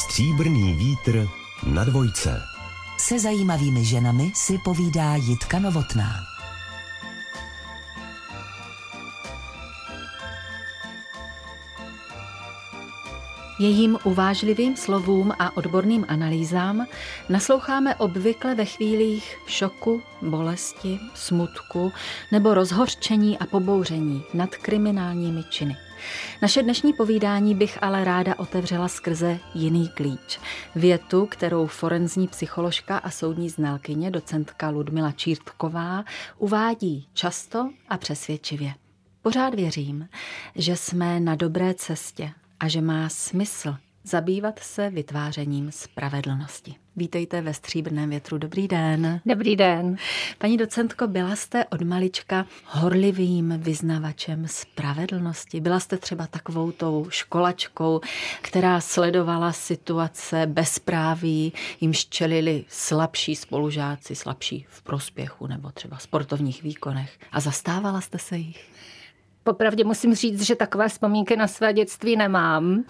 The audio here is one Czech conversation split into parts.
Stříbrný vítr na dvojce. Se zajímavými ženami si povídá Jitka Novotná. Jejím uvážlivým slovům a odborným analýzám nasloucháme obvykle ve chvílích šoku, bolesti, smutku nebo rozhořčení a pobouření nad kriminálními činy. Naše dnešní povídání bych ale ráda otevřela skrze jiný klíč. Větu, kterou forenzní psycholožka a soudní znalkyně docentka Ludmila Čírtková uvádí často a přesvědčivě. Pořád věřím, že jsme na dobré cestě a že má smysl zabývat se vytvářením spravedlnosti. Vítejte ve Stříbrném větru. Dobrý den. Dobrý den. Paní docentko, byla jste od malička horlivým vyznavačem spravedlnosti. Byla jste třeba takovou tou školačkou, která sledovala situace bezpráví, jim čelili slabší spolužáci, slabší v prospěchu nebo třeba sportovních výkonech. A zastávala jste se jich? Popravdě musím říct, že takové vzpomínky na své dětství nemám.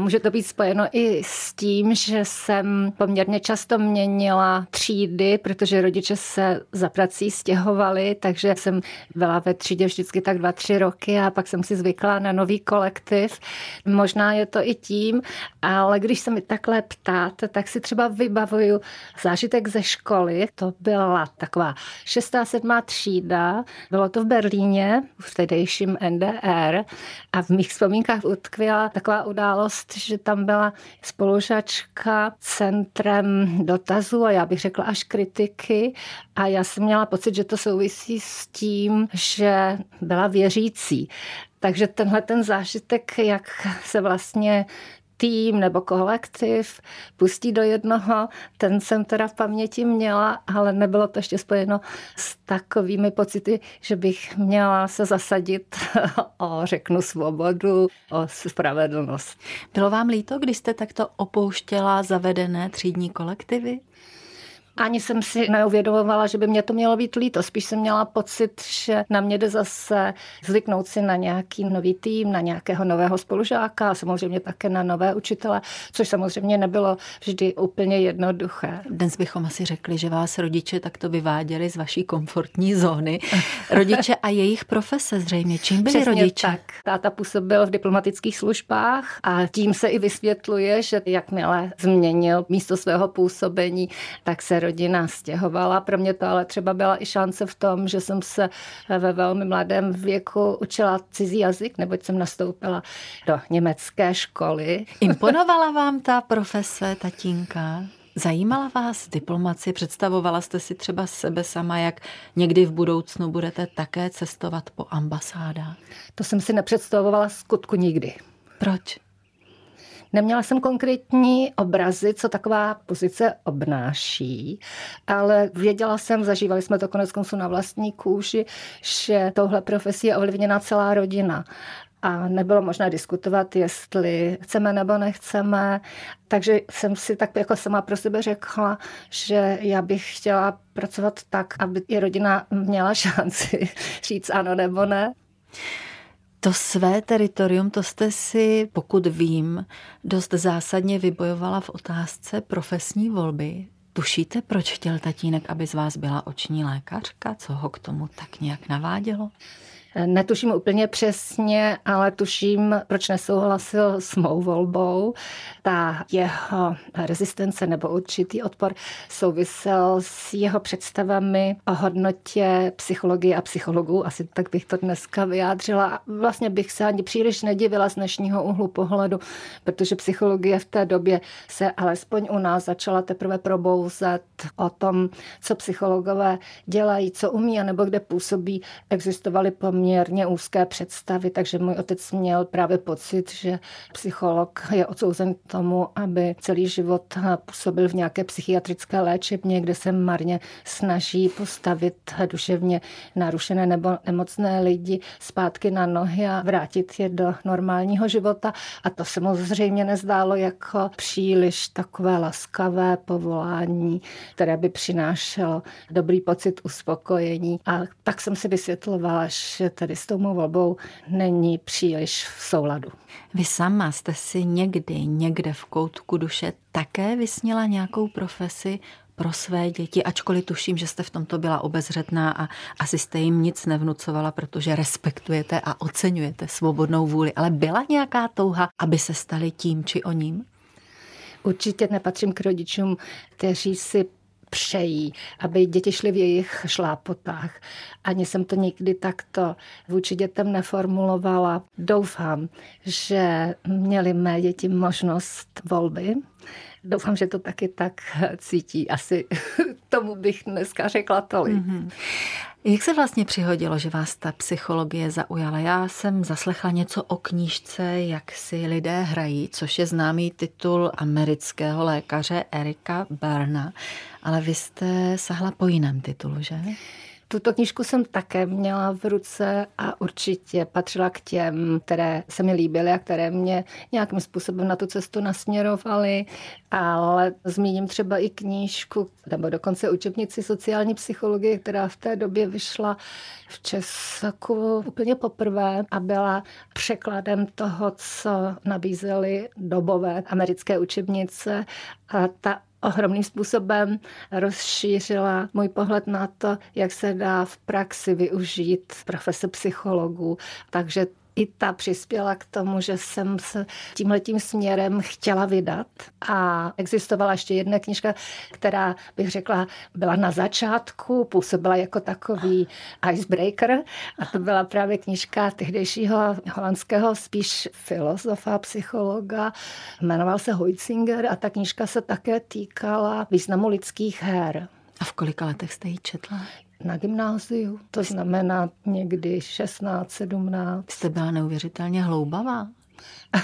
Může to být spojeno i s tím, že jsem poměrně často měnila třídy, protože rodiče se za prací stěhovali, takže jsem byla ve třídě vždycky tak dva, tři roky a pak jsem si zvykla na nový kolektiv. Možná je to i tím, ale když se mi takhle ptáte, tak si třeba vybavuju zážitek ze školy. To byla taková šestá, sedmá třída. Bylo to v Berlíně, v tehdejším NDR a v mých vzpomínkách utkvěla taková událost, že tam byla spolužačka centrem dotazů a já bych řekla až kritiky a já jsem měla pocit, že to souvisí s tím, že byla věřící. Takže tenhle ten zážitek, jak se vlastně tým nebo kolektiv pustí do jednoho, ten jsem teda v paměti měla, ale nebylo to ještě spojeno s takovými pocity, že bych měla se zasadit o, řeknu, svobodu, o spravedlnost. Bylo vám líto, když jste takto opouštěla zavedené třídní kolektivy? Ani jsem si neuvědomovala, že by mě to mělo být líto. Spíš jsem měla pocit, že na mě jde zase zvyknout si na nějaký nový tým, na nějakého nového spolužáka a samozřejmě také na nové učitele, což samozřejmě nebylo vždy úplně jednoduché. Dnes bychom asi řekli, že vás rodiče takto vyváděli z vaší komfortní zóny. Rodiče a jejich profese zřejmě. Čím byli Přesně rodiče? Tak. Táta působil v diplomatických službách a tím se i vysvětluje, že jakmile změnil místo svého působení, tak se rodina stěhovala. Pro mě to ale třeba byla i šance v tom, že jsem se ve velmi mladém věku učila cizí jazyk, neboť jsem nastoupila do německé školy. Imponovala vám ta profese tatínka? Zajímala vás diplomacie? Představovala jste si třeba sebe sama, jak někdy v budoucnu budete také cestovat po ambasádách? To jsem si nepředstavovala skutku nikdy. Proč? Neměla jsem konkrétní obrazy, co taková pozice obnáší, ale věděla jsem, zažívali jsme to konec konců na vlastní kůži, že touhle profesí je ovlivněna celá rodina a nebylo možné diskutovat, jestli chceme nebo nechceme. Takže jsem si tak jako sama pro sebe řekla, že já bych chtěla pracovat tak, aby i rodina měla šanci říct ano nebo ne. To své teritorium, to jste si, pokud vím, dost zásadně vybojovala v otázce profesní volby. Tušíte, proč chtěl tatínek, aby z vás byla oční lékařka? Co ho k tomu tak nějak navádělo? Netuším úplně přesně, ale tuším, proč nesouhlasil s mou volbou. Ta jeho rezistence nebo určitý odpor souvisel s jeho představami o hodnotě psychologie a psychologů. Asi tak bych to dneska vyjádřila. Vlastně bych se ani příliš nedivila z dnešního úhlu pohledu, protože psychologie v té době se alespoň u nás začala teprve probouzet o tom, co psychologové dělají, co umí a nebo kde působí. Existovaly poměrně poměrně úzké představy, takže můj otec měl právě pocit, že psycholog je odsouzen k tomu, aby celý život působil v nějaké psychiatrické léčebně, kde se marně snaží postavit duševně narušené nebo nemocné lidi zpátky na nohy a vrátit je do normálního života. A to se mu zřejmě nezdálo jako příliš takové laskavé povolání, které by přinášelo dobrý pocit uspokojení. A tak jsem si vysvětlovala, že tedy s tou mou volbou není příliš v souladu. Vy sama jste si někdy, někde v koutku duše také vysnila nějakou profesi pro své děti, ačkoliv tuším, že jste v tomto byla obezřetná a asi jste jim nic nevnucovala, protože respektujete a oceňujete svobodnou vůli. Ale byla nějaká touha, aby se stali tím či o ním? Určitě nepatřím k rodičům, kteří si přejí, aby děti šly v jejich šlápotách. Ani jsem to nikdy takto vůči dětem neformulovala. Doufám, že měli mé děti možnost volby. Doufám, že to taky tak cítí. Asi tomu bych dneska řekla tolik. Mm-hmm. Jak se vlastně přihodilo, že vás ta psychologie zaujala? Já jsem zaslechla něco o knížce Jak si lidé hrají, což je známý titul amerického lékaře Erika Barna, ale vy jste sahla po jiném titulu, že? Tuto knížku jsem také měla v ruce a určitě patřila k těm, které se mi líbily a které mě nějakým způsobem na tu cestu nasměrovaly. Ale zmíním třeba i knížku, nebo dokonce učebnici sociální psychologie, která v té době vyšla v Česku úplně poprvé a byla překladem toho, co nabízely dobové americké učebnice. A ta ohromným způsobem rozšířila můj pohled na to, jak se dá v praxi využít profese psychologů. Takže i ta přispěla k tomu, že jsem se tímhletím směrem chtěla vydat. A existovala ještě jedna knižka, která bych řekla, byla na začátku, působila jako takový icebreaker. A to byla právě knižka tehdejšího holandského spíš filozofa, psychologa, jmenoval se Hoitzinger a ta knižka se také týkala významu lidských her. A v kolika letech jste ji četla? Na gymnáziu, to znamená někdy 16, 17. Jste byla neuvěřitelně hloubavá.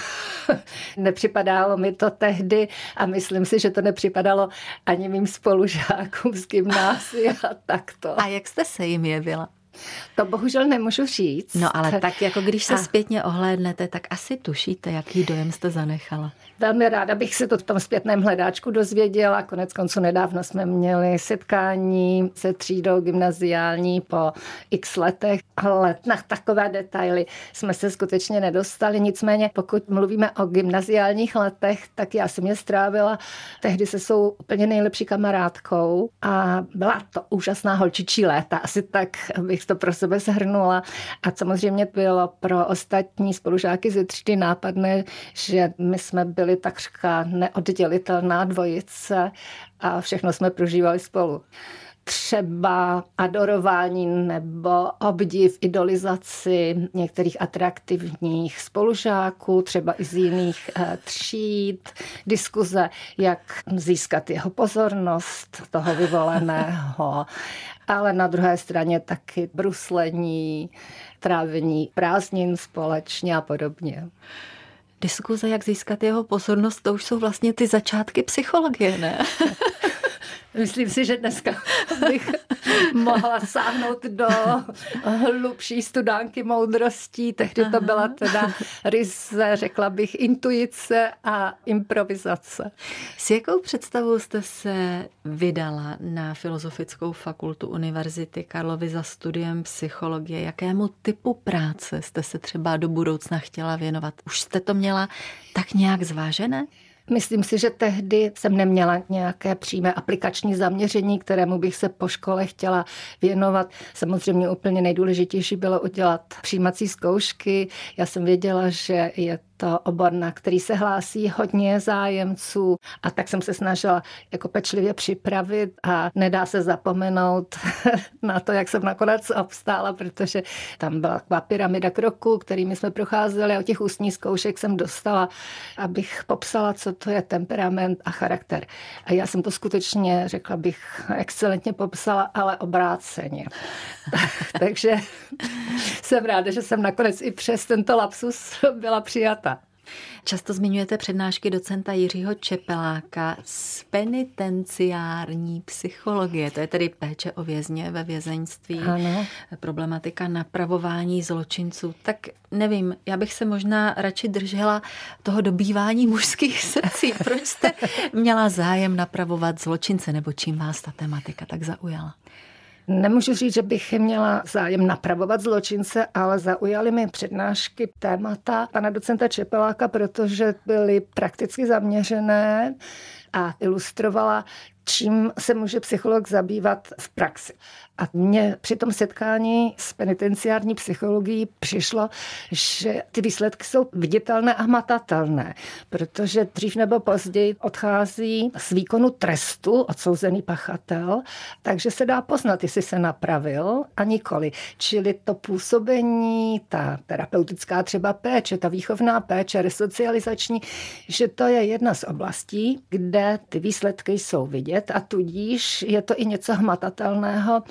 Nepřipadalo mi to tehdy a myslím si, že to nepřipadalo ani mým spolužákům z gymnázia takto. A jak jste se jim jevila? To bohužel nemůžu říct. No ale tak jako když se a... zpětně ohlédnete, tak asi tušíte, jaký dojem jste zanechala. Velmi ráda bych se to v tom zpětném hledáčku dozvěděla. Konec konců nedávno jsme měli setkání se třídou gymnaziální po x letech, ale na takové detaily jsme se skutečně nedostali. Nicméně, pokud mluvíme o gymnaziálních letech, tak já jsem je strávila tehdy se svou úplně nejlepší kamarádkou a byla to úžasná holčičí léta. Asi tak bych to pro sebe shrnula. A samozřejmě bylo pro ostatní spolužáky ze třídy nápadné, že my jsme byli takřka neoddělitelná dvojice a všechno jsme prožívali spolu třeba adorování nebo obdiv, idolizaci některých atraktivních spolužáků, třeba i z jiných eh, tříd, diskuze, jak získat jeho pozornost, toho vyvoleného, ale na druhé straně taky bruslení, trávení prázdnin společně a podobně. Diskuze, jak získat jeho pozornost, to už jsou vlastně ty začátky psychologie, ne? Myslím si, že dneska bych mohla sáhnout do hlubší studánky moudrostí. Tehdy to byla teda ryze, řekla bych, intuice a improvizace. S jakou představou jste se vydala na Filozofickou fakultu Univerzity Karlovy za studiem psychologie? Jakému typu práce jste se třeba do budoucna chtěla věnovat? Už jste to měla tak nějak zvážené? Myslím si, že tehdy jsem neměla nějaké přímé aplikační zaměření, kterému bych se po škole chtěla věnovat. Samozřejmě úplně nejdůležitější bylo udělat přijímací zkoušky. Já jsem věděla, že je to obor, na který se hlásí hodně zájemců a tak jsem se snažila jako pečlivě připravit a nedá se zapomenout na to, jak jsem nakonec obstála, protože tam byla taková pyramida kroků, kterými jsme procházeli a o těch ústních zkoušek jsem dostala, abych popsala, co to je temperament a charakter. A já jsem to skutečně, řekla bych, excelentně popsala, ale obráceně. Takže jsem ráda, že jsem nakonec i přes tento lapsus byla přijata. Často zmiňujete přednášky docenta Jiřího Čepeláka z penitenciární psychologie. To je tedy péče o vězně ve vězeňství, ano. problematika napravování zločinců. Tak nevím, já bych se možná radši držela toho dobývání mužských srdcí. Proč jste měla zájem napravovat zločince, nebo čím vás ta tematika tak zaujala? Nemůžu říct, že bych měla zájem napravovat zločince, ale zaujaly mi přednášky témata pana docenta Čepeláka, protože byly prakticky zaměřené a ilustrovala čím se může psycholog zabývat v praxi. A mně při tom setkání s penitenciární psychologií přišlo, že ty výsledky jsou viditelné a hmatatelné, protože dřív nebo později odchází z výkonu trestu odsouzený pachatel, takže se dá poznat, jestli se napravil a nikoli. Čili to působení, ta terapeutická třeba péče, ta výchovná péče, resocializační, že to je jedna z oblastí, kde ty výsledky jsou vidět a tudíž je to i něco hmatatelného,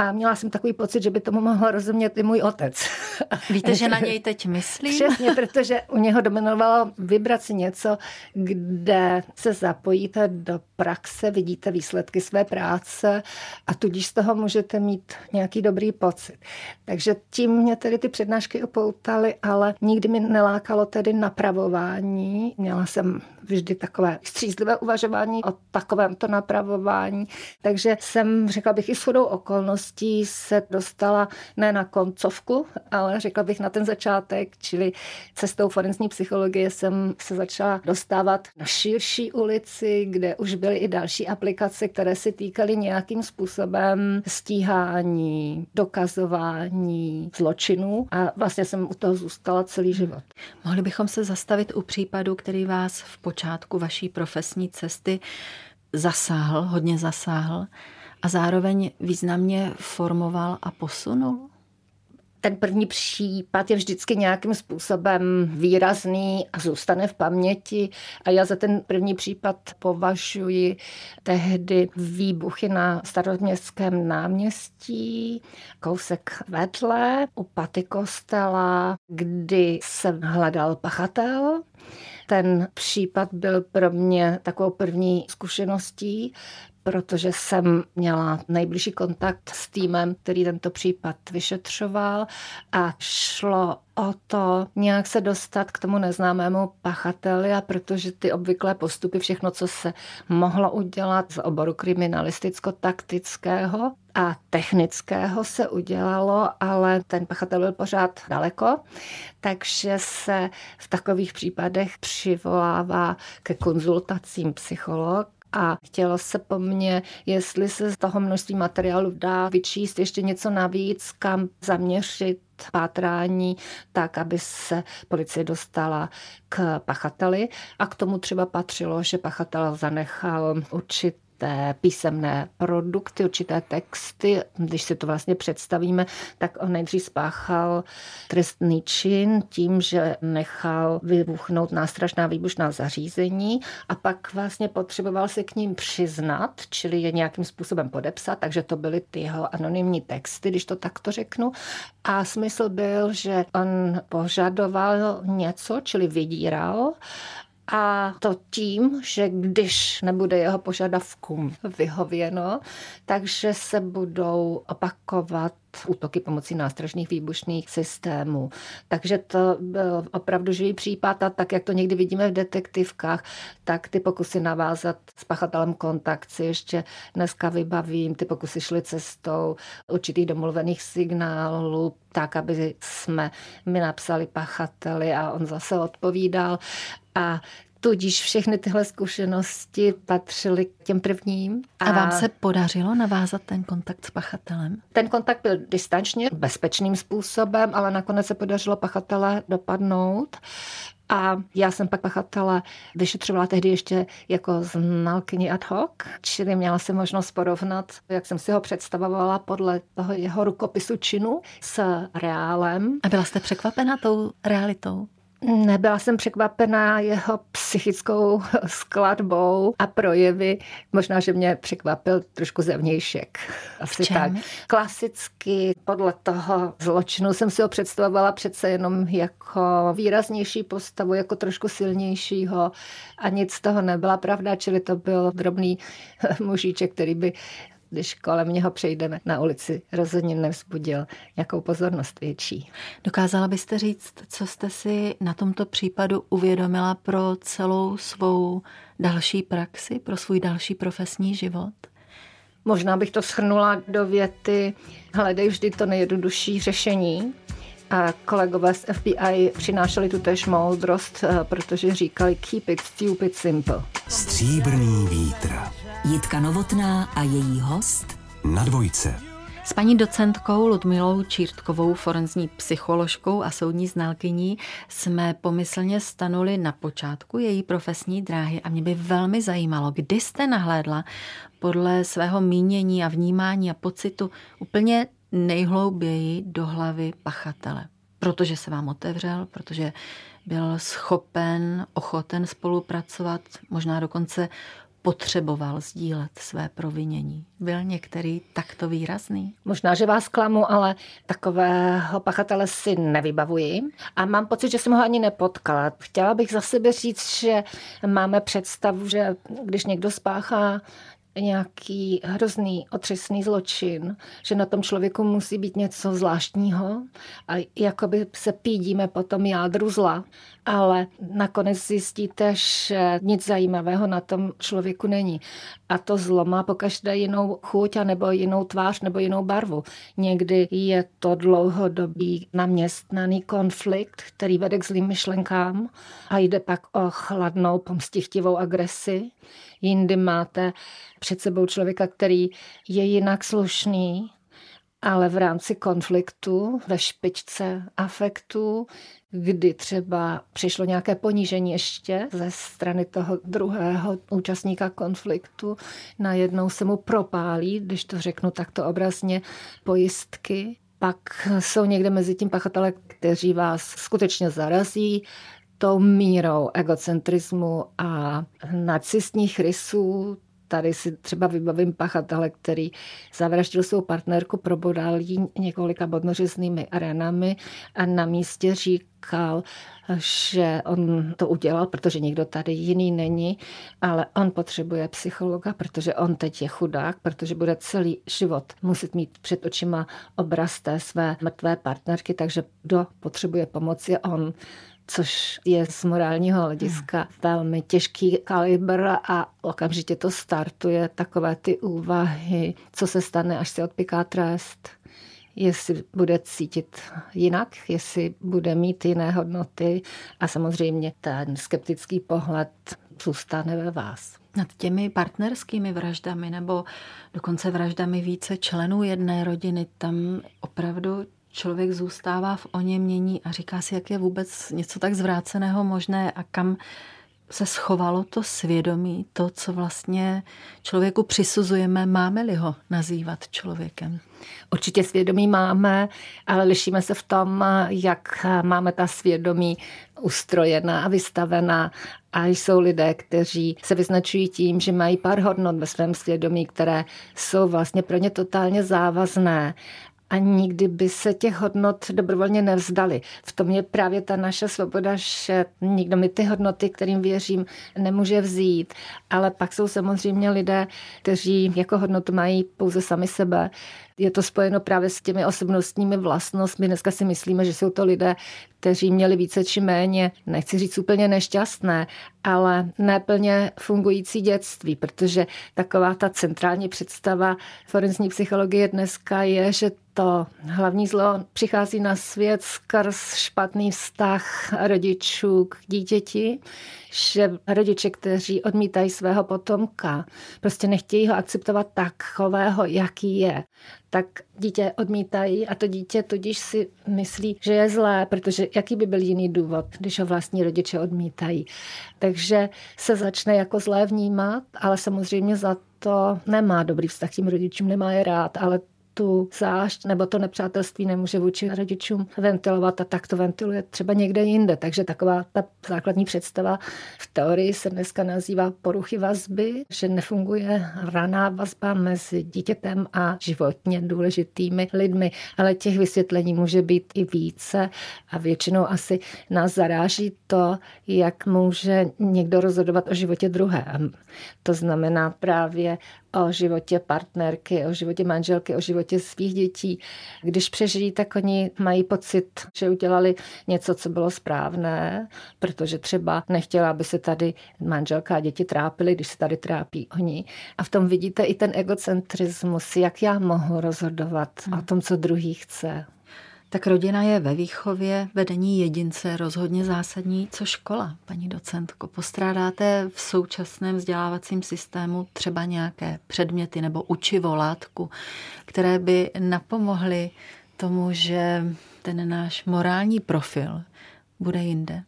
a měla jsem takový pocit, že by tomu mohl rozumět i můj otec. Víte, že na něj teď myslím? Přesně, protože u něho dominovalo vybrat si něco, kde se zapojíte do praxe, vidíte výsledky své práce a tudíž z toho můžete mít nějaký dobrý pocit. Takže tím mě tedy ty přednášky opoutaly, ale nikdy mi nelákalo tedy napravování. Měla jsem vždy takové střízlivé uvažování o takovémto napravování. Takže jsem, řekla bych, i shodou okolností se dostala ne na koncovku, ale řekla bych na ten začátek, čili cestou forenzní psychologie jsem se začala dostávat na širší ulici, kde už byly i další aplikace, které se týkaly nějakým způsobem stíhání, dokazování zločinů a vlastně jsem u toho zůstala celý život. Mohli bychom se zastavit u případu, který vás v počátku vaší profesní cesty zasáhl, hodně zasáhl a zároveň významně formoval a posunul? ten první případ je vždycky nějakým způsobem výrazný a zůstane v paměti. A já za ten první případ považuji tehdy výbuchy na staroměstském náměstí, kousek vedle u paty kostela, kdy se hledal pachatel. Ten případ byl pro mě takovou první zkušeností, protože jsem měla nejbližší kontakt s týmem, který tento případ vyšetřoval a šlo o to nějak se dostat k tomu neznámému pachateli a protože ty obvyklé postupy, všechno, co se mohlo udělat z oboru kriminalisticko-taktického a technického se udělalo, ale ten pachatel byl pořád daleko, takže se v takových případech přivolává ke konzultacím psycholog, a chtělo se po mně, jestli se z toho množství materiálu dá vyčíst ještě něco navíc, kam zaměřit pátrání tak, aby se policie dostala k pachateli. A k tomu třeba patřilo, že pachatel zanechal určit určité písemné produkty, určité texty. Když si to vlastně představíme, tak on nejdřív spáchal trestný čin tím, že nechal vybuchnout nástražná výbušná zařízení a pak vlastně potřeboval se k ním přiznat, čili je nějakým způsobem podepsat, takže to byly ty jeho anonymní texty, když to takto řeknu. A smysl byl, že on požadoval něco, čili vydíral a to tím, že když nebude jeho požadavkům vyhověno, takže se budou opakovat útoky pomocí nástražných výbušných systémů. Takže to byl opravdu živý případ a tak, jak to někdy vidíme v detektivkách, tak ty pokusy navázat s pachatelem kontakt si ještě dneska vybavím. Ty pokusy šly cestou určitých domluvených signálů, tak, aby jsme mi napsali pachateli a on zase odpovídal. A Tudíž všechny tyhle zkušenosti patřily k těm prvním. A, a vám se podařilo navázat ten kontakt s pachatelem? Ten kontakt byl distančně, bezpečným způsobem, ale nakonec se podařilo pachatele dopadnout. A já jsem pak pachatele vyšetřovala tehdy ještě jako znalkyni ad hoc, čili měla jsem možnost porovnat, jak jsem si ho představovala podle toho jeho rukopisu činu s reálem. A byla jste překvapena tou realitou? Nebyla jsem překvapená jeho psychickou skladbou a projevy. Možná, že mě překvapil trošku zevnějšek. Asi tak. Klasicky podle toho zločinu jsem si ho představovala přece jenom jako výraznější postavu, jako trošku silnějšího a nic z toho nebyla pravda, čili to byl drobný mužíček, který by když kolem něho přejdeme na ulici, rozhodně nevzbudil nějakou pozornost větší. Dokázala byste říct, co jste si na tomto případu uvědomila pro celou svou další praxi, pro svůj další profesní život? Možná bych to shrnula do věty, hledej vždy to nejjednodušší řešení. A kolegové z FBI přinášeli tu tež moudrost, eh, protože říkali keep it stupid simple. Stříbrný vítr. Jitka Novotná a její host Na dvojce. S paní docentkou Ludmilou Čírtkovou, forenzní psycholožkou a soudní znalkyní jsme pomyslně stanuli na počátku její profesní dráhy a mě by velmi zajímalo, kdy jste nahlédla podle svého mínění a vnímání a pocitu úplně nejhlouběji do hlavy pachatele. Protože se vám otevřel, protože byl schopen, ochoten spolupracovat, možná dokonce potřeboval sdílet své provinění. Byl některý takto výrazný? Možná, že vás klamu, ale takového pachatele si nevybavuji a mám pocit, že jsem ho ani nepotkala. Chtěla bych za sebe říct, že máme představu, že když někdo spáchá nějaký hrozný, otřesný zločin, že na tom člověku musí být něco zvláštního a jakoby se pídíme po tom jádru zla, ale nakonec zjistíte, že nic zajímavého na tom člověku není. A to zlo má pokaždé jinou chuť a nebo jinou tvář nebo jinou barvu. Někdy je to dlouhodobý naměstnaný konflikt, který vede k zlým myšlenkám a jde pak o chladnou pomstichtivou agresi. Jindy máte před sebou člověka, který je jinak slušný, ale v rámci konfliktu, ve špičce afektu, kdy třeba přišlo nějaké ponížení ještě ze strany toho druhého účastníka konfliktu, najednou se mu propálí, když to řeknu takto obrazně, pojistky. Pak jsou někde mezi tím pachatele, kteří vás skutečně zarazí, tou mírou egocentrismu a narcistních rysů, tady si třeba vybavím pachatele, který zavraždil svou partnerku, probodal ji několika bodnořeznými ranami a na místě říkal, že on to udělal, protože někdo tady jiný není, ale on potřebuje psychologa, protože on teď je chudák, protože bude celý život muset mít před očima obraz té své mrtvé partnerky, takže kdo potřebuje pomoci, on což je z morálního hlediska velmi těžký kalibr a okamžitě to startuje takové ty úvahy, co se stane, až se odpiká trest jestli bude cítit jinak, jestli bude mít jiné hodnoty a samozřejmě ten skeptický pohled zůstane ve vás. Nad těmi partnerskými vraždami nebo dokonce vraždami více členů jedné rodiny, tam opravdu člověk zůstává v oněmění a říká si, jak je vůbec něco tak zvráceného možné a kam se schovalo to svědomí, to, co vlastně člověku přisuzujeme, máme-li ho nazývat člověkem? Určitě svědomí máme, ale lišíme se v tom, jak máme ta svědomí ustrojená a vystavená. A jsou lidé, kteří se vyznačují tím, že mají pár hodnot ve svém svědomí, které jsou vlastně pro ně totálně závazné a nikdy by se těch hodnot dobrovolně nevzdali. V tom je právě ta naše svoboda, že nikdo mi ty hodnoty, kterým věřím, nemůže vzít. Ale pak jsou samozřejmě lidé, kteří jako hodnotu mají pouze sami sebe, je to spojeno právě s těmi osobnostními vlastnostmi. Dneska si myslíme, že jsou to lidé, kteří měli více či méně, nechci říct úplně nešťastné, ale neplně fungující dětství, protože taková ta centrální představa forenzní psychologie dneska je, že to hlavní zlo přichází na svět skrz špatný vztah rodičů k dítěti, že rodiče, kteří odmítají svého potomka, prostě nechtějí ho akceptovat takového, jaký je, tak dítě odmítají a to dítě tudíž si myslí, že je zlé, protože jaký by byl jiný důvod, když ho vlastní rodiče odmítají. Takže se začne jako zlé vnímat, ale samozřejmě za to nemá dobrý vztah k tím rodičům, nemá je rád, ale tu zášť nebo to nepřátelství nemůže vůči rodičům ventilovat a tak to ventiluje třeba někde jinde. Takže taková ta základní představa v teorii se dneska nazývá poruchy vazby, že nefunguje raná vazba mezi dítětem a životně důležitými lidmi, ale těch vysvětlení může být i více a většinou asi nás zaráží to, jak může někdo rozhodovat o životě druhé. To znamená právě o životě partnerky, o životě manželky, o životě svých dětí. Když přežijí, tak oni mají pocit, že udělali něco, co bylo správné, protože třeba nechtěla, aby se tady manželka a děti trápily, když se tady trápí oni. A v tom vidíte i ten egocentrismus, jak já mohu rozhodovat hmm. o tom, co druhý chce. Tak rodina je ve výchově, vedení jedince rozhodně zásadní. Co škola, paní docentko? Postrádáte v současném vzdělávacím systému třeba nějaké předměty nebo učivo, látku, které by napomohly tomu, že ten náš morální profil bude jinde?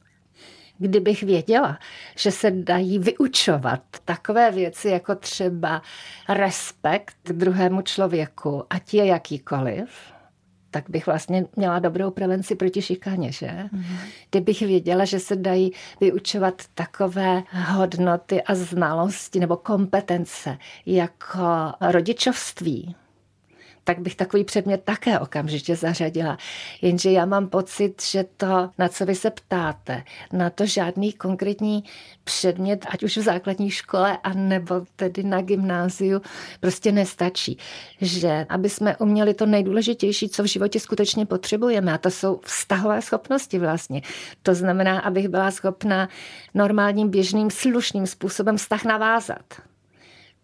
Kdybych věděla, že se dají vyučovat takové věci jako třeba respekt k druhému člověku, ať je jakýkoliv, tak bych vlastně měla dobrou prevenci proti šikaně, že? Mm-hmm. Kdybych věděla, že se dají vyučovat takové hodnoty a znalosti nebo kompetence jako rodičovství, tak bych takový předmět také okamžitě zařadila. Jenže já mám pocit, že to, na co vy se ptáte, na to žádný konkrétní předmět, ať už v základní škole, anebo tedy na gymnáziu, prostě nestačí. Že aby jsme uměli to nejdůležitější, co v životě skutečně potřebujeme, a to jsou vztahové schopnosti vlastně. To znamená, abych byla schopna normálním, běžným, slušným způsobem vztah navázat.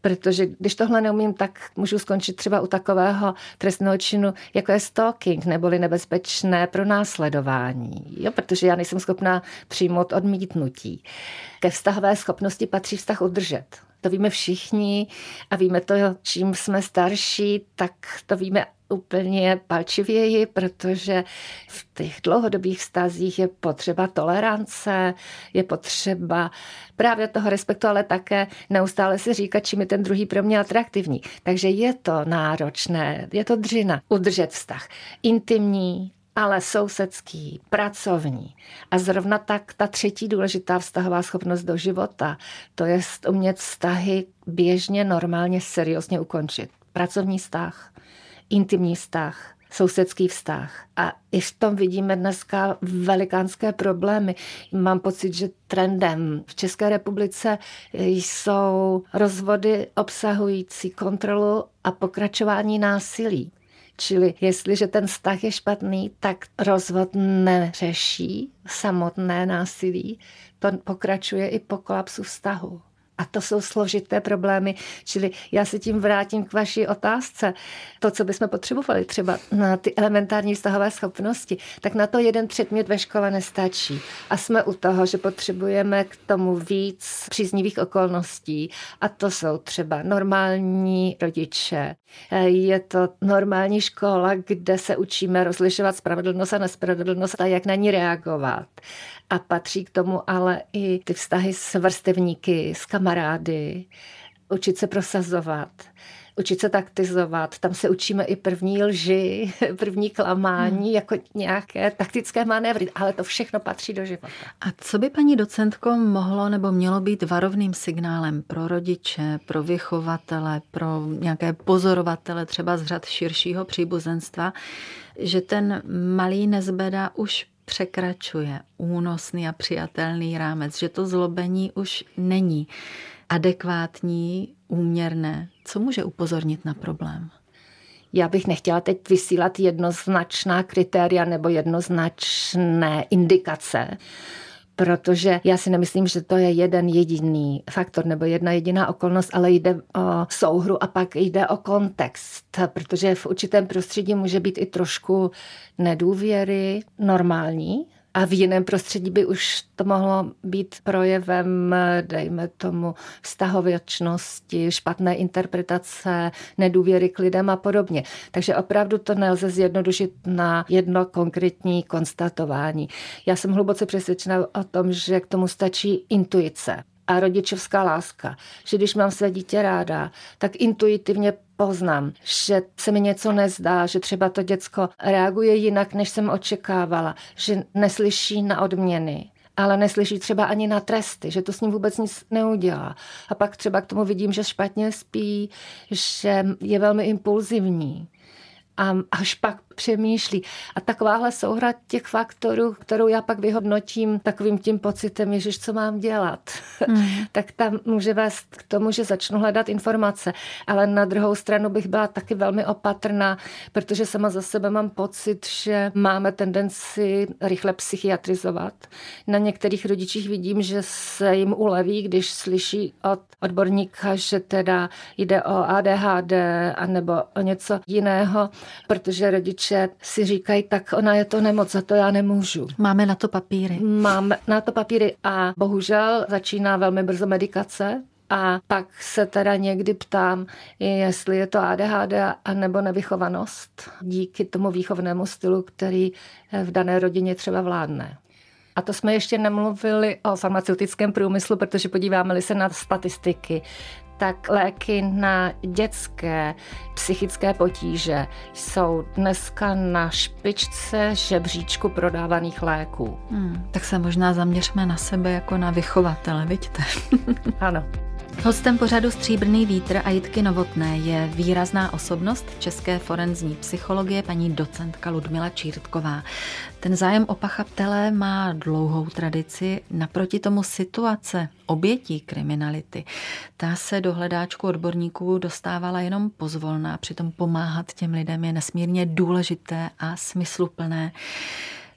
Protože když tohle neumím, tak můžu skončit třeba u takového trestného činu, jako je stalking, neboli nebezpečné pro následování. Jo, protože já nejsem schopná přijmout odmítnutí. Ke vztahové schopnosti patří vztah udržet. To víme všichni a víme to, čím jsme starší, tak to víme úplně palčivěji, protože v těch dlouhodobých vztazích je potřeba tolerance, je potřeba právě toho respektu, ale také neustále si říkat, čím je ten druhý pro mě atraktivní. Takže je to náročné, je to dřina udržet vztah. Intimní, ale sousedský, pracovní. A zrovna tak ta třetí důležitá vztahová schopnost do života, to je umět vztahy běžně, normálně, seriózně ukončit. Pracovní vztah, intimní vztah, sousedský vztah. A i v tom vidíme dneska velikánské problémy. Mám pocit, že trendem v České republice jsou rozvody obsahující kontrolu a pokračování násilí. Čili jestliže ten vztah je špatný, tak rozvod neřeší samotné násilí, to pokračuje i po kolapsu vztahu. A to jsou složité problémy, čili já se tím vrátím k vaší otázce. To, co bychom potřebovali třeba na ty elementární vztahové schopnosti, tak na to jeden předmět ve škole nestačí. A jsme u toho, že potřebujeme k tomu víc příznivých okolností. A to jsou třeba normální rodiče. Je to normální škola, kde se učíme rozlišovat spravedlnost a nespravedlnost a jak na ní reagovat. A patří k tomu ale i ty vztahy s vrstevníky, s kamarády, učit se prosazovat, učit se taktizovat. Tam se učíme i první lži, první klamání, hmm. jako nějaké taktické manévry, ale to všechno patří do života. A co by paní docentko mohlo nebo mělo být varovným signálem pro rodiče, pro vychovatele, pro nějaké pozorovatele třeba z řad širšího příbuzenstva, že ten malý nezbeda už překračuje únosný a přijatelný rámec, že to zlobení už není adekvátní, úměrné. Co může upozornit na problém? Já bych nechtěla teď vysílat jednoznačná kritéria nebo jednoznačné indikace, protože já si nemyslím, že to je jeden jediný faktor nebo jedna jediná okolnost, ale jde o souhru a pak jde o kontext, protože v určitém prostředí může být i trošku nedůvěry normální, a v jiném prostředí by už to mohlo být projevem, dejme tomu, vztahověčnosti, špatné interpretace, nedůvěry k lidem a podobně. Takže opravdu to nelze zjednodušit na jedno konkrétní konstatování. Já jsem hluboce přesvědčena o tom, že k tomu stačí intuice a rodičovská láska. Že když mám své dítě ráda, tak intuitivně poznám, že se mi něco nezdá, že třeba to děcko reaguje jinak, než jsem očekávala, že neslyší na odměny, ale neslyší třeba ani na tresty, že to s ním vůbec nic neudělá. A pak třeba k tomu vidím, že špatně spí, že je velmi impulzivní a až pak přemýšlí. A takováhle souhra těch faktorů, kterou já pak vyhodnotím takovým tím pocitem, ježiš, co mám dělat, mm. tak tam může vést k tomu, že začnu hledat informace. Ale na druhou stranu bych byla taky velmi opatrná, protože sama za sebe mám pocit, že máme tendenci rychle psychiatrizovat. Na některých rodičích vidím, že se jim uleví, když slyší od odborníka, že teda jde o ADHD anebo o něco jiného, protože rodiče si říkají, tak ona je to nemoc, za to já nemůžu. Máme na to papíry. Máme na to papíry a bohužel začíná velmi brzo medikace, a pak se teda někdy ptám, jestli je to ADHD a nebo nevychovanost díky tomu výchovnému stylu, který v dané rodině třeba vládne. A to jsme ještě nemluvili o farmaceutickém průmyslu, protože podíváme-li se na statistiky, tak léky na dětské psychické potíže jsou dneska na špičce žebříčku prodávaných léků. Hmm, tak se možná zaměřme na sebe jako na vychovatele, vidíte? ano. Hostem pořadu Stříbrný vítr a Jitky Novotné je výrazná osobnost české forenzní psychologie paní docentka Ludmila Čírtková. Ten zájem o pachatele má dlouhou tradici, naproti tomu situace obětí kriminality. Ta se do hledáčku odborníků dostávala jenom pozvolná, přitom pomáhat těm lidem je nesmírně důležité a smysluplné.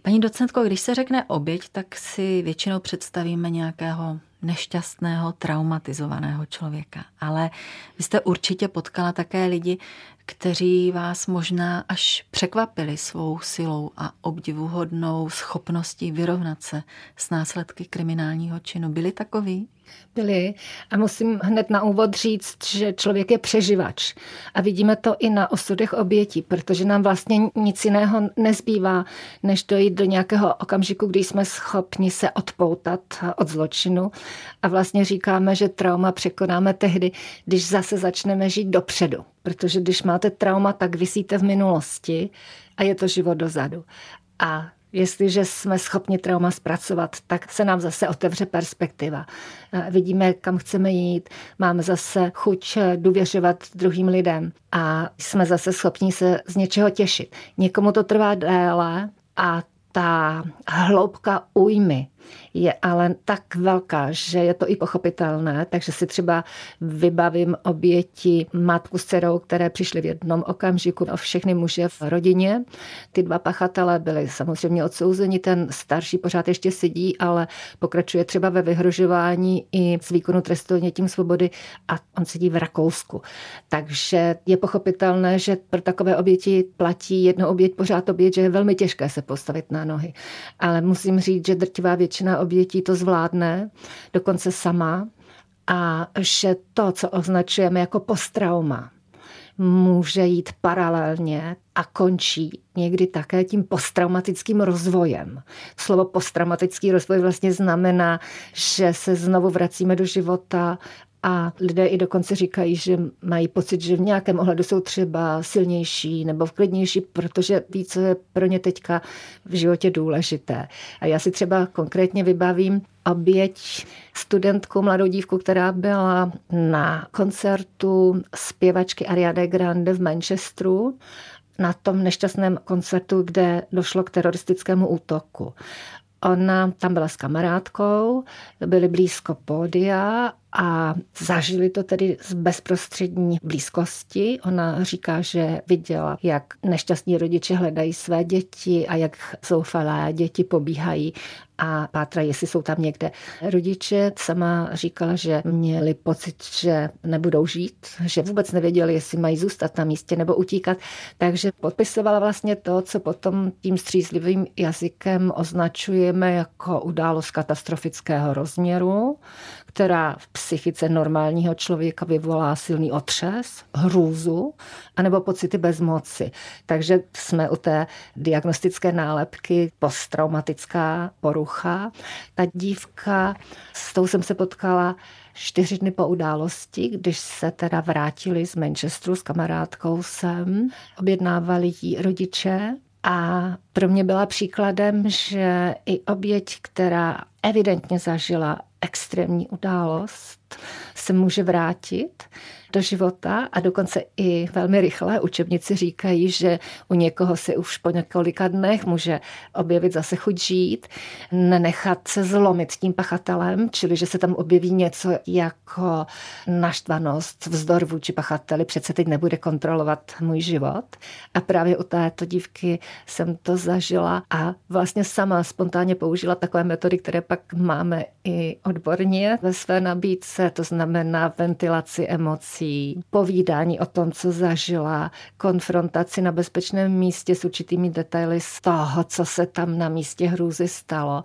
Paní docentko, když se řekne oběť, tak si většinou představíme nějakého nešťastného, traumatizovaného člověka. Ale vy jste určitě potkala také lidi, kteří vás možná až překvapili svou silou a obdivuhodnou schopností vyrovnat se s následky kriminálního činu. Byli takový? Byli. A musím hned na úvod říct, že člověk je přeživač. A vidíme to i na osudech obětí, protože nám vlastně nic jiného nezbývá, než dojít do nějakého okamžiku, kdy jsme schopni se odpoutat od zločinu. A vlastně říkáme, že trauma překonáme tehdy, když zase začneme žít dopředu. Protože když máte trauma, tak vysíte v minulosti a je to život dozadu. A Jestliže jsme schopni trauma zpracovat, tak se nám zase otevře perspektiva. Vidíme, kam chceme jít, máme zase chuť důvěřovat druhým lidem a jsme zase schopni se z něčeho těšit. Někomu to trvá déle a ta hloubka újmy je ale tak velká, že je to i pochopitelné, takže si třeba vybavím oběti matku s dcerou, které přišly v jednom okamžiku o všechny muže v rodině. Ty dva pachatelé byli samozřejmě odsouzeni, ten starší pořád ještě sedí, ale pokračuje třeba ve vyhrožování i z výkonu trestu tím svobody a on sedí v Rakousku. Takže je pochopitelné, že pro takové oběti platí jedno oběť, pořád oběť, že je velmi těžké se postavit na nohy. Ale musím říct, že drtivá většina obětí to zvládne, dokonce sama, a že to, co označujeme jako posttrauma, může jít paralelně a končí někdy také tím posttraumatickým rozvojem. Slovo posttraumatický rozvoj vlastně znamená, že se znovu vracíme do života a lidé i dokonce říkají, že mají pocit, že v nějakém ohledu jsou třeba silnější nebo vklidnější, protože ví, co je pro ně teďka v životě důležité. A já si třeba konkrétně vybavím oběť studentku, mladou dívku, která byla na koncertu zpěvačky Ariade Grande v Manchesteru na tom nešťastném koncertu, kde došlo k teroristickému útoku. Ona tam byla s kamarádkou, byli blízko pódia a zažili to tedy z bezprostřední blízkosti. Ona říká, že viděla, jak nešťastní rodiče hledají své děti a jak zoufalé děti pobíhají a pátrají, jestli jsou tam někde. Rodiče sama říkala, že měli pocit, že nebudou žít, že vůbec nevěděli, jestli mají zůstat na místě nebo utíkat, takže podpisovala vlastně to, co potom tím střízlivým jazykem označujeme jako událost katastrofického rozměru, která v psychice normálního člověka vyvolá silný otřes, hrůzu anebo pocity bezmoci. Takže jsme u té diagnostické nálepky posttraumatická porucha. Ta dívka, s tou jsem se potkala čtyři dny po události, když se teda vrátili z Manchesteru s kamarádkou sem, objednávali jí rodiče a pro mě byla příkladem, že i oběť, která evidentně zažila extrémní událost, se může vrátit do života a dokonce i velmi rychle. Učebnici říkají, že u někoho se už po několika dnech může objevit zase chuť žít, nenechat se zlomit tím pachatelem, čili že se tam objeví něco jako naštvanost, vzdor vůči pachateli, přece teď nebude kontrolovat můj život. A právě u této dívky jsem to zažila a vlastně sama spontánně použila takové metody, které pak máme i odborně ve své nabídce, to znamená ventilaci emocí, povídání o tom, co zažila, konfrontaci na bezpečném místě s určitými detaily z toho, co se tam na místě hrůzy stalo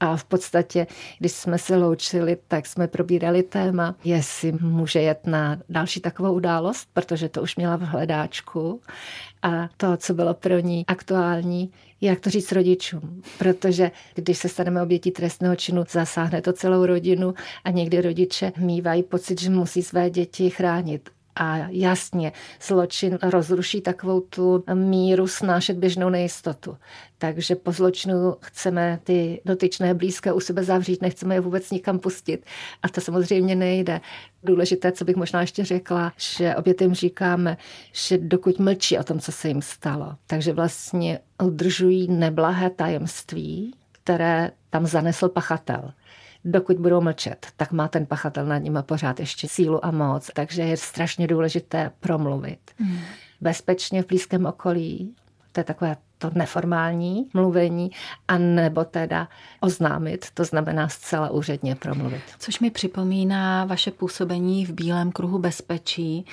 a v podstatě, když jsme se loučili, tak jsme probírali téma, jestli může jet na další takovou událost, protože to už měla v hledáčku. A to, co bylo pro ní aktuální, jak to říct rodičům. Protože když se staneme obětí trestného činu, zasáhne to celou rodinu a někdy rodiče mývají pocit, že musí své děti chránit. A jasně, zločin rozruší takovou tu míru snášet běžnou nejistotu. Takže po zločinu chceme ty dotyčné blízké u sebe zavřít, nechceme je vůbec nikam pustit. A to samozřejmě nejde. Důležité, co bych možná ještě řekla, že obětem říkáme, že dokud mlčí o tom, co se jim stalo, takže vlastně udržují neblahé tajemství, které tam zanesl pachatel dokud budou mlčet, tak má ten pachatel nad nimi pořád ještě sílu a moc, takže je strašně důležité promluvit. Mm. Bezpečně v blízkém okolí, to je takové to neformální mluvení, a nebo teda oznámit, to znamená zcela úředně promluvit. Což mi připomíná vaše působení v Bílém kruhu bezpečí,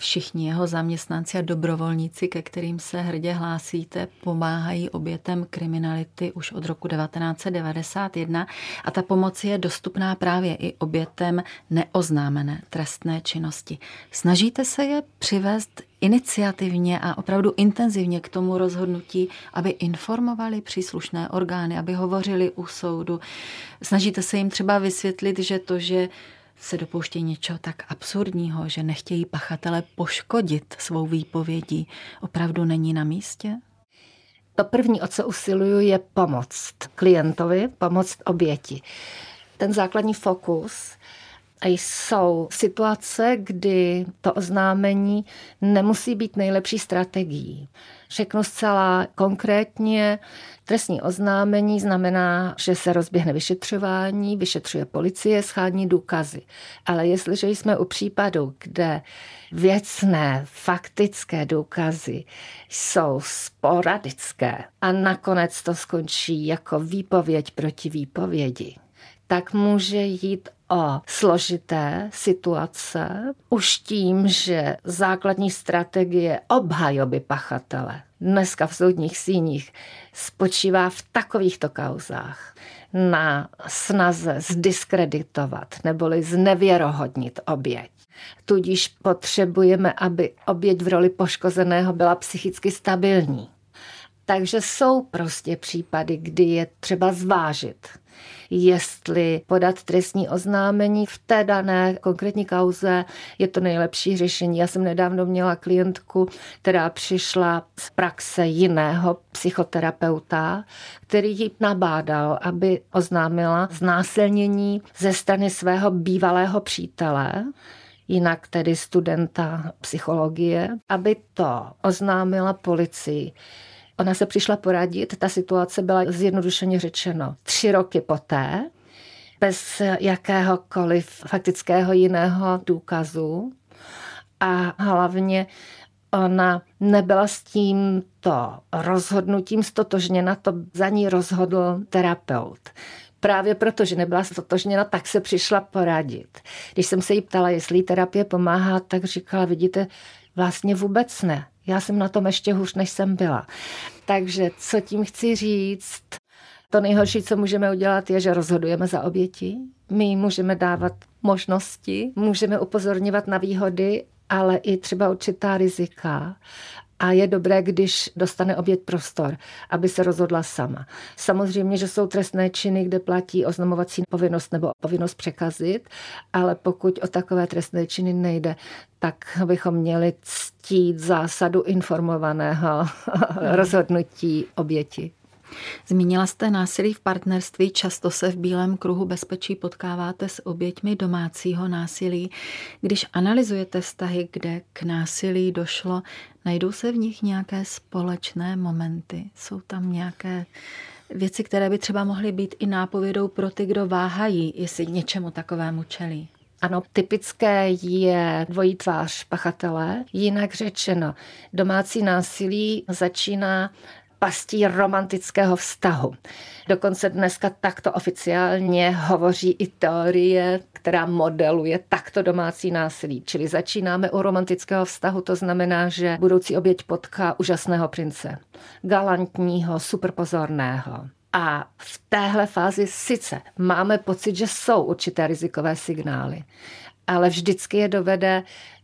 Všichni jeho zaměstnanci a dobrovolníci, ke kterým se hrdě hlásíte, pomáhají obětem kriminality už od roku 1991 a ta pomoc je dostupná právě i obětem neoznámené trestné činnosti. Snažíte se je přivést iniciativně a opravdu intenzivně k tomu rozhodnutí, aby informovali příslušné orgány, aby hovořili u soudu. Snažíte se jim třeba vysvětlit, že to, že se dopouštějí něčeho tak absurdního, že nechtějí pachatele poškodit svou výpovědí, opravdu není na místě? To první, o co usiluju, je pomoct klientovi, pomoct oběti. Ten základní fokus jsou situace, kdy to oznámení nemusí být nejlepší strategií. Řeknu zcela konkrétně, trestní oznámení znamená, že se rozběhne vyšetřování, vyšetřuje policie, schání důkazy. Ale jestliže jsme u případu, kde věcné, faktické důkazy jsou sporadické a nakonec to skončí jako výpověď proti výpovědi, tak může jít o složité situace, už tím, že základní strategie obhajoby pachatele dneska v soudních síních spočívá v takovýchto kauzách na snaze zdiskreditovat neboli znevěrohodnit oběť. Tudíž potřebujeme, aby oběť v roli poškozeného byla psychicky stabilní. Takže jsou prostě případy, kdy je třeba zvážit, jestli podat trestní oznámení v té dané konkrétní kauze je to nejlepší řešení. Já jsem nedávno měla klientku, která přišla z praxe jiného psychoterapeuta, který ji nabádal, aby oznámila znásilnění ze strany svého bývalého přítele, jinak tedy studenta psychologie, aby to oznámila policii. Ona se přišla poradit, ta situace byla zjednodušeně řečeno tři roky poté, bez jakéhokoliv faktického jiného důkazu. A hlavně ona nebyla s tímto rozhodnutím stotožněna, to za ní rozhodl terapeut. Právě proto, že nebyla stotožněna, tak se přišla poradit. Když jsem se jí ptala, jestli terapie pomáhá, tak říkala, vidíte, vlastně vůbec ne. Já jsem na tom ještě hůř, než jsem byla. Takže co tím chci říct? To nejhorší, co můžeme udělat, je, že rozhodujeme za oběti. My můžeme dávat možnosti, můžeme upozorňovat na výhody, ale i třeba určitá rizika a je dobré, když dostane oběť prostor, aby se rozhodla sama. Samozřejmě, že jsou trestné činy, kde platí oznamovací povinnost nebo povinnost překazit, ale pokud o takové trestné činy nejde, tak bychom měli ctít zásadu informovaného rozhodnutí oběti. Zmínila jste násilí v partnerství, často se v Bílém kruhu bezpečí potkáváte s oběťmi domácího násilí. Když analyzujete vztahy, kde k násilí došlo, najdou se v nich nějaké společné momenty? Jsou tam nějaké věci, které by třeba mohly být i nápovědou pro ty, kdo váhají, jestli něčemu takovému čelí? Ano, typické je dvojí tvář pachatele. Jinak řečeno, domácí násilí začíná pastí romantického vztahu. Dokonce dneska takto oficiálně hovoří i teorie, která modeluje takto domácí násilí. Čili začínáme u romantického vztahu, to znamená, že budoucí oběť potká úžasného prince. Galantního, superpozorného. A v téhle fázi sice máme pocit, že jsou určité rizikové signály, ale vždycky je dovede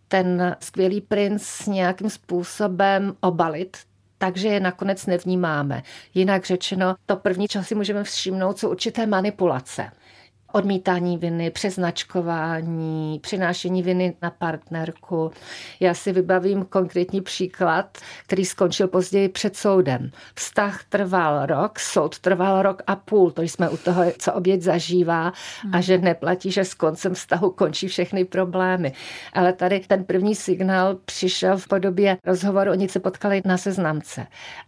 ten skvělý princ nějakým způsobem obalit, takže je nakonec nevnímáme. Jinak řečeno, to první, co si můžeme všimnout, jsou určité manipulace odmítání viny, přeznačkování, přinášení viny na partnerku. Já si vybavím konkrétní příklad, který skončil později před soudem. Vztah trval rok, soud trval rok a půl, to jsme u toho, co oběť zažívá a že neplatí, že s koncem vztahu končí všechny problémy. Ale tady ten první signál přišel v podobě rozhovoru, oni se potkali na seznamce.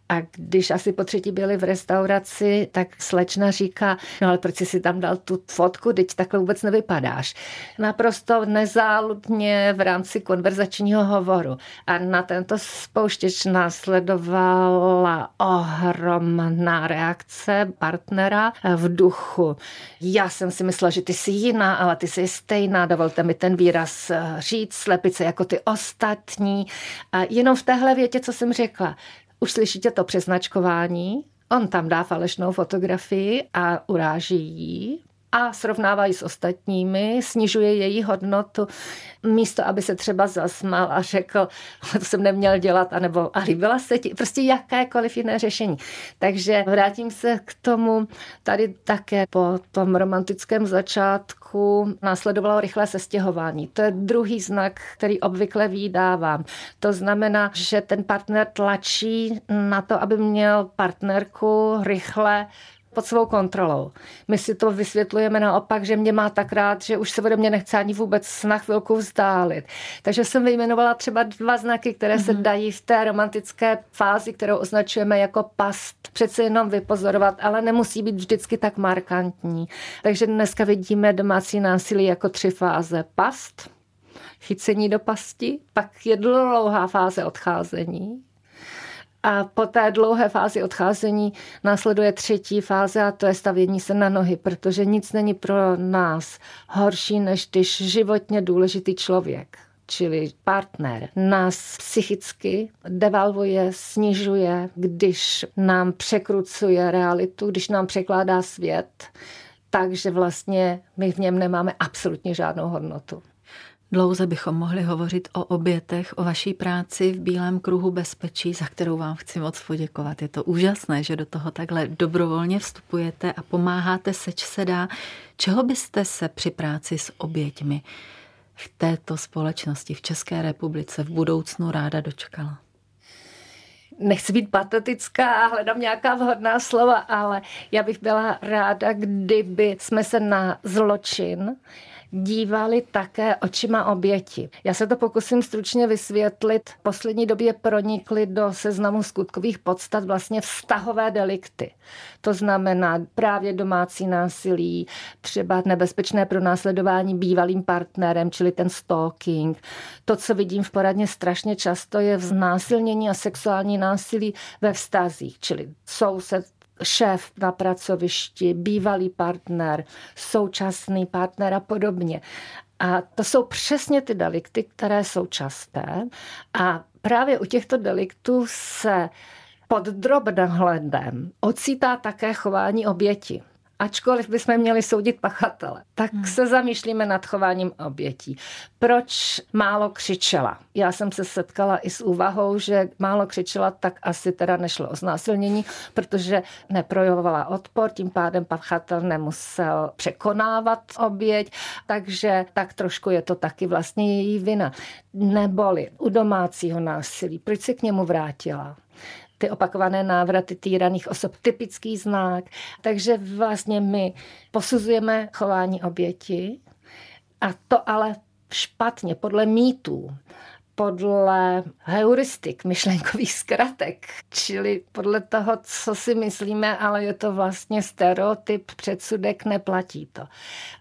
A když asi po třetí byli v restauraci, tak slečna říká, no ale proč jsi si tam dal tu fotku, teď takhle vůbec nevypadáš. Naprosto nezáludně v rámci konverzačního hovoru. A na tento spouštěč následovala ohromná reakce partnera v duchu. Já jsem si myslela, že ty jsi jiná, ale ty jsi stejná, dovolte mi ten výraz říct, slepice jako ty ostatní. A jenom v téhle větě, co jsem řekla, už slyšíte to přeznačkování, on tam dá falešnou fotografii a uráží ji a srovnává ji s ostatními, snižuje její hodnotu, místo, aby se třeba zasmal a řekl, to jsem neměl dělat, anebo a líbila se ti, prostě jakékoliv jiné řešení. Takže vrátím se k tomu, tady také po tom romantickém začátku následovalo rychlé sestěhování. To je druhý znak, který obvykle výdávám. To znamená, že ten partner tlačí na to, aby měl partnerku rychle pod svou kontrolou. My si to vysvětlujeme naopak, že mě má tak rád, že už se ode mě nechce ani vůbec na chvilku vzdálit. Takže jsem vyjmenovala třeba dva znaky, které mm-hmm. se mhm. dají v té romantické fázi, kterou označujeme jako past, přece jenom vypozorovat, ale nemusí být vždycky tak markantní. Takže dneska vidíme domácí násilí jako tři fáze. Past, chycení do pasti, pak je dlouhá fáze odcházení, a po té dlouhé fázi odcházení následuje třetí fáze a to je stavění se na nohy, protože nic není pro nás horší, než když životně důležitý člověk čili partner, nás psychicky devalvuje, snižuje, když nám překrucuje realitu, když nám překládá svět, takže vlastně my v něm nemáme absolutně žádnou hodnotu. Dlouze bychom mohli hovořit o obětech, o vaší práci v Bílém kruhu bezpečí, za kterou vám chci moc poděkovat. Je to úžasné, že do toho takhle dobrovolně vstupujete a pomáháte seč se dá. Čeho byste se při práci s oběťmi v této společnosti, v České republice v budoucnu ráda dočkala? nechci být patetická a hledám nějaká vhodná slova, ale já bych byla ráda, kdyby jsme se na zločin dívali také očima oběti. Já se to pokusím stručně vysvětlit. V poslední době pronikly do seznamu skutkových podstat vlastně vztahové delikty. To znamená právě domácí násilí, třeba nebezpečné pronásledování bývalým partnerem, čili ten stalking. To, co vidím v poradně strašně často, je znásilnění a sexuální násilí ve vztazích, čili soused šéf na pracovišti, bývalý partner, současný partner a podobně. A to jsou přesně ty delikty, které jsou časté. A právě u těchto deliktů se pod drobnohledem ocítá také chování oběti ačkoliv bychom měli soudit pachatele, tak hmm. se zamýšlíme nad chováním obětí. Proč málo křičela? Já jsem se setkala i s úvahou, že málo křičela, tak asi teda nešlo o znásilnění, protože neprojevovala odpor, tím pádem pachatel nemusel překonávat oběť, takže tak trošku je to taky vlastně její vina. Neboli u domácího násilí, proč se k němu vrátila? Ty opakované návraty týraných osob, typický znak. Takže vlastně my posuzujeme chování oběti a to ale špatně, podle mýtů podle heuristik, myšlenkových zkratek, čili podle toho, co si myslíme, ale je to vlastně stereotyp, předsudek, neplatí to.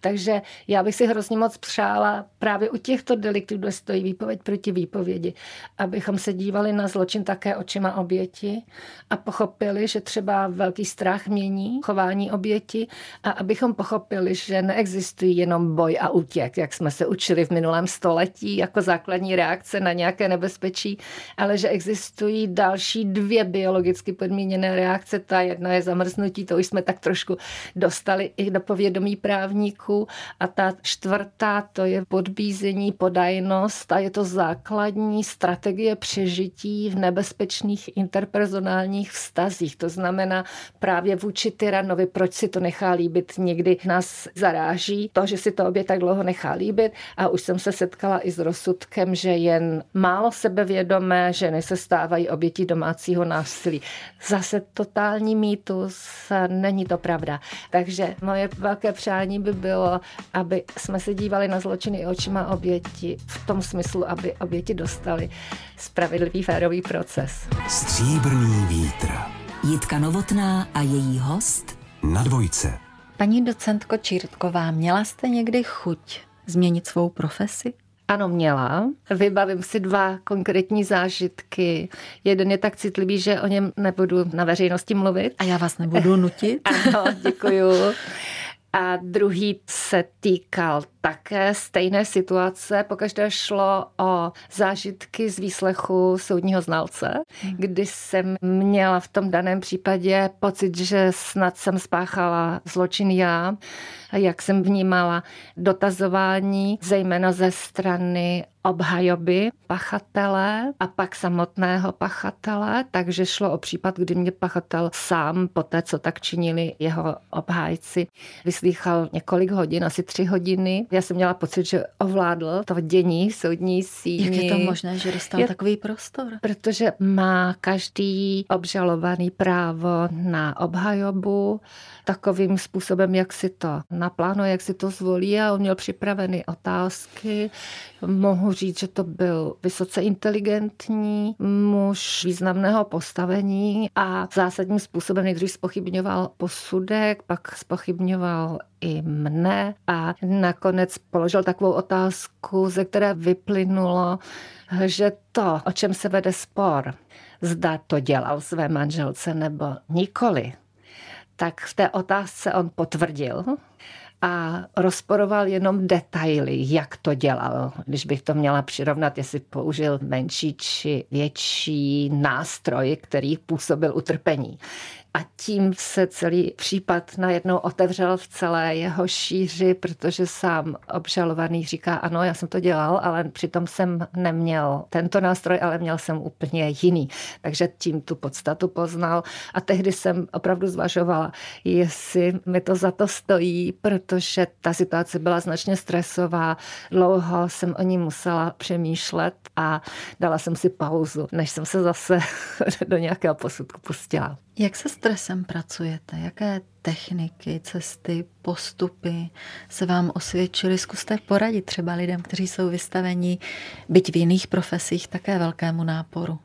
Takže já bych si hrozně moc přála právě u těchto deliktů, kde stojí výpověď proti výpovědi, abychom se dívali na zločin také očima oběti a pochopili, že třeba velký strach mění chování oběti a abychom pochopili, že neexistují jenom boj a útěk, jak jsme se učili v minulém století jako základní reakce na nějaké nebezpečí, ale že existují další dvě biologicky podmíněné reakce. Ta jedna je zamrznutí, to už jsme tak trošku dostali i do povědomí právníků. A ta čtvrtá, to je podbízení, podajnost a je to základní strategie přežití v nebezpečných interpersonálních vztazích. To znamená právě vůči tyranovi, proč si to nechá líbit. Někdy nás zaráží to, že si to obě tak dlouho nechá líbit a už jsem se setkala i s rozsudkem, že jen málo sebevědomé ženy se stávají obětí domácího násilí. Zase totální mýtus, není to pravda. Takže moje velké přání by bylo, aby jsme se dívali na zločiny očima oběti v tom smyslu, aby oběti dostali spravedlivý férový proces. Stříbrný vítr. Jitka Novotná a její host Na dvojce. Paní docentko Čírtková, měla jste někdy chuť změnit svou profesi? Ano, měla. Vybavím si dva konkrétní zážitky. Jeden je tak citlivý, že o něm nebudu na veřejnosti mluvit. A já vás nebudu nutit. ano, děkuju. A druhý se týkal také stejné situace. Pokaždé šlo o zážitky z výslechu soudního znalce, hmm. kdy jsem měla v tom daném případě pocit, že snad jsem spáchala zločin já, jak jsem vnímala dotazování, zejména ze strany obhajoby pachatele a pak samotného pachatele, takže šlo o případ, kdy mě pachatel sám, po té, co tak činili jeho obhájci, vyslýchal několik hodin, asi tři hodiny. Já jsem měla pocit, že ovládl to dění soudní síni. Jak je to možné, že dostal je, takový prostor? Protože má každý obžalovaný právo na obhajobu takovým způsobem, jak si to naplánuje, jak si to zvolí a on měl připraveny otázky. Mohu říct, že to byl vysoce inteligentní muž významného postavení a zásadním způsobem nejdřív spochybňoval posudek, pak spochybňoval i mne a nakonec položil takovou otázku, ze které vyplynulo, že to, o čem se vede spor, zda to dělal své manželce nebo nikoli, tak v té otázce on potvrdil, a rozporoval jenom detaily, jak to dělal. Když bych to měla přirovnat, jestli použil menší či větší nástroj, který působil utrpení a tím se celý případ najednou otevřel v celé jeho šíři, protože sám obžalovaný říká, ano, já jsem to dělal, ale přitom jsem neměl tento nástroj, ale měl jsem úplně jiný. Takže tím tu podstatu poznal a tehdy jsem opravdu zvažovala, jestli mi to za to stojí, protože ta situace byla značně stresová, dlouho jsem o ní musela přemýšlet a dala jsem si pauzu, než jsem se zase do nějakého posudku pustila. Jak se stresem pracujete? Jaké techniky, cesty, postupy se vám osvědčily? Zkuste poradit třeba lidem, kteří jsou vystaveni, byť v jiných profesích, také velkému náporu.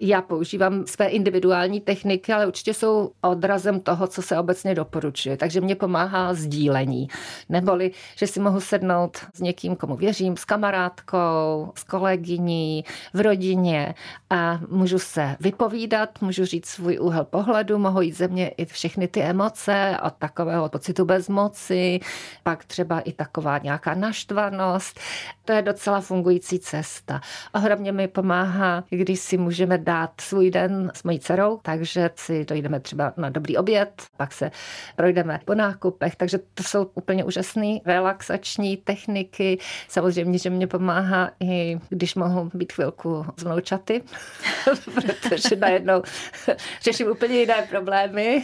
Já používám své individuální techniky, ale určitě jsou odrazem toho, co se obecně doporučuje. Takže mě pomáhá sdílení. Neboli, že si mohu sednout s někým, komu věřím, s kamarádkou, s kolegyní, v rodině a můžu se vypovídat, můžu říct svůj úhel pohledu, mohou jít ze mě i všechny ty emoce od takového pocitu bezmoci, pak třeba i taková nějaká naštvanost. To je docela fungující cesta. Ohromně mi pomáhá, když si můžeme dát svůj den s mojí dcerou, takže si dojdeme třeba na dobrý oběd, pak se projdeme po nákupech, takže to jsou úplně úžasné relaxační techniky. Samozřejmě, že mě pomáhá i když mohu být chvilku s vnoučaty, protože najednou řeším úplně jiné problémy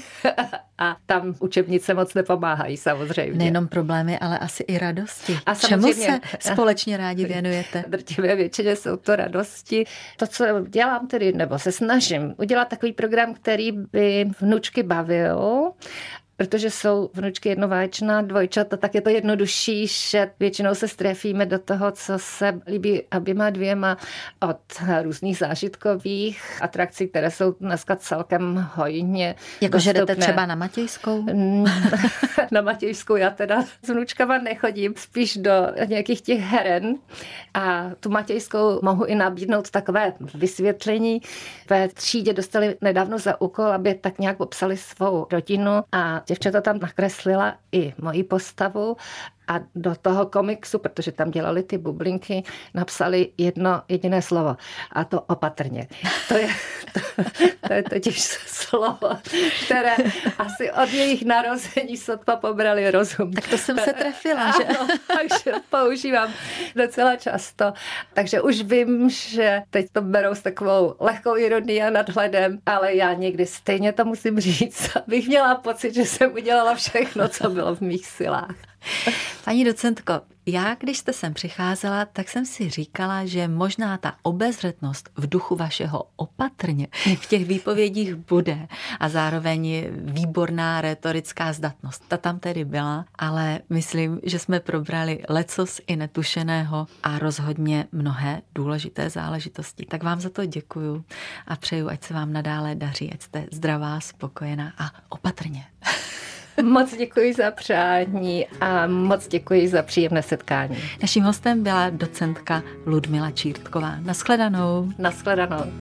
a tam učebnice moc nepomáhají samozřejmě. Nejenom problémy, ale asi i radosti. A Čemu se společně rádi věnujete? Drtivé většině jsou to radosti. To, co dělám tedy, nebo se snažím udělat takový program, který by vnučky bavil protože jsou vnučky jednováčná dvojčata, tak je to jednodušší, že většinou se strefíme do toho, co se líbí oběma dvěma od různých zážitkových atrakcí, které jsou dneska celkem hojně Jakože jdete třeba na Matějskou? na Matějskou já teda s vnučkama nechodím, spíš do nějakých těch heren a tu Matějskou mohu i nabídnout takové vysvětlení. Ve třídě dostali nedávno za úkol, aby tak nějak popsali svou rodinu a děvčata tam nakreslila i moji postavu a do toho komiksu, protože tam dělali ty bublinky, napsali jedno jediné slovo a to opatrně. To je, to, to je totiž slovo, které asi od jejich narození sotva pobrali rozum. Tak to jsem se trefila, že? Ano, takže používám docela často. Takže už vím, že teď to berou s takovou lehkou ironii a nadhledem, ale já někdy stejně to musím říct, abych měla pocit, že jsem udělala všechno, co bylo v mých silách. Paní docentko, já, když jste sem přicházela, tak jsem si říkala, že možná ta obezřetnost v duchu vašeho opatrně v těch výpovědích bude a zároveň výborná retorická zdatnost. Ta tam tedy byla, ale myslím, že jsme probrali lecos i netušeného a rozhodně mnohé důležité záležitosti. Tak vám za to děkuju a přeju, ať se vám nadále daří, ať jste zdravá, spokojená a opatrně. Moc děkuji za přání a moc děkuji za příjemné setkání. Naším hostem byla docentka Ludmila Čírtková. Naschledanou. Naschledanou.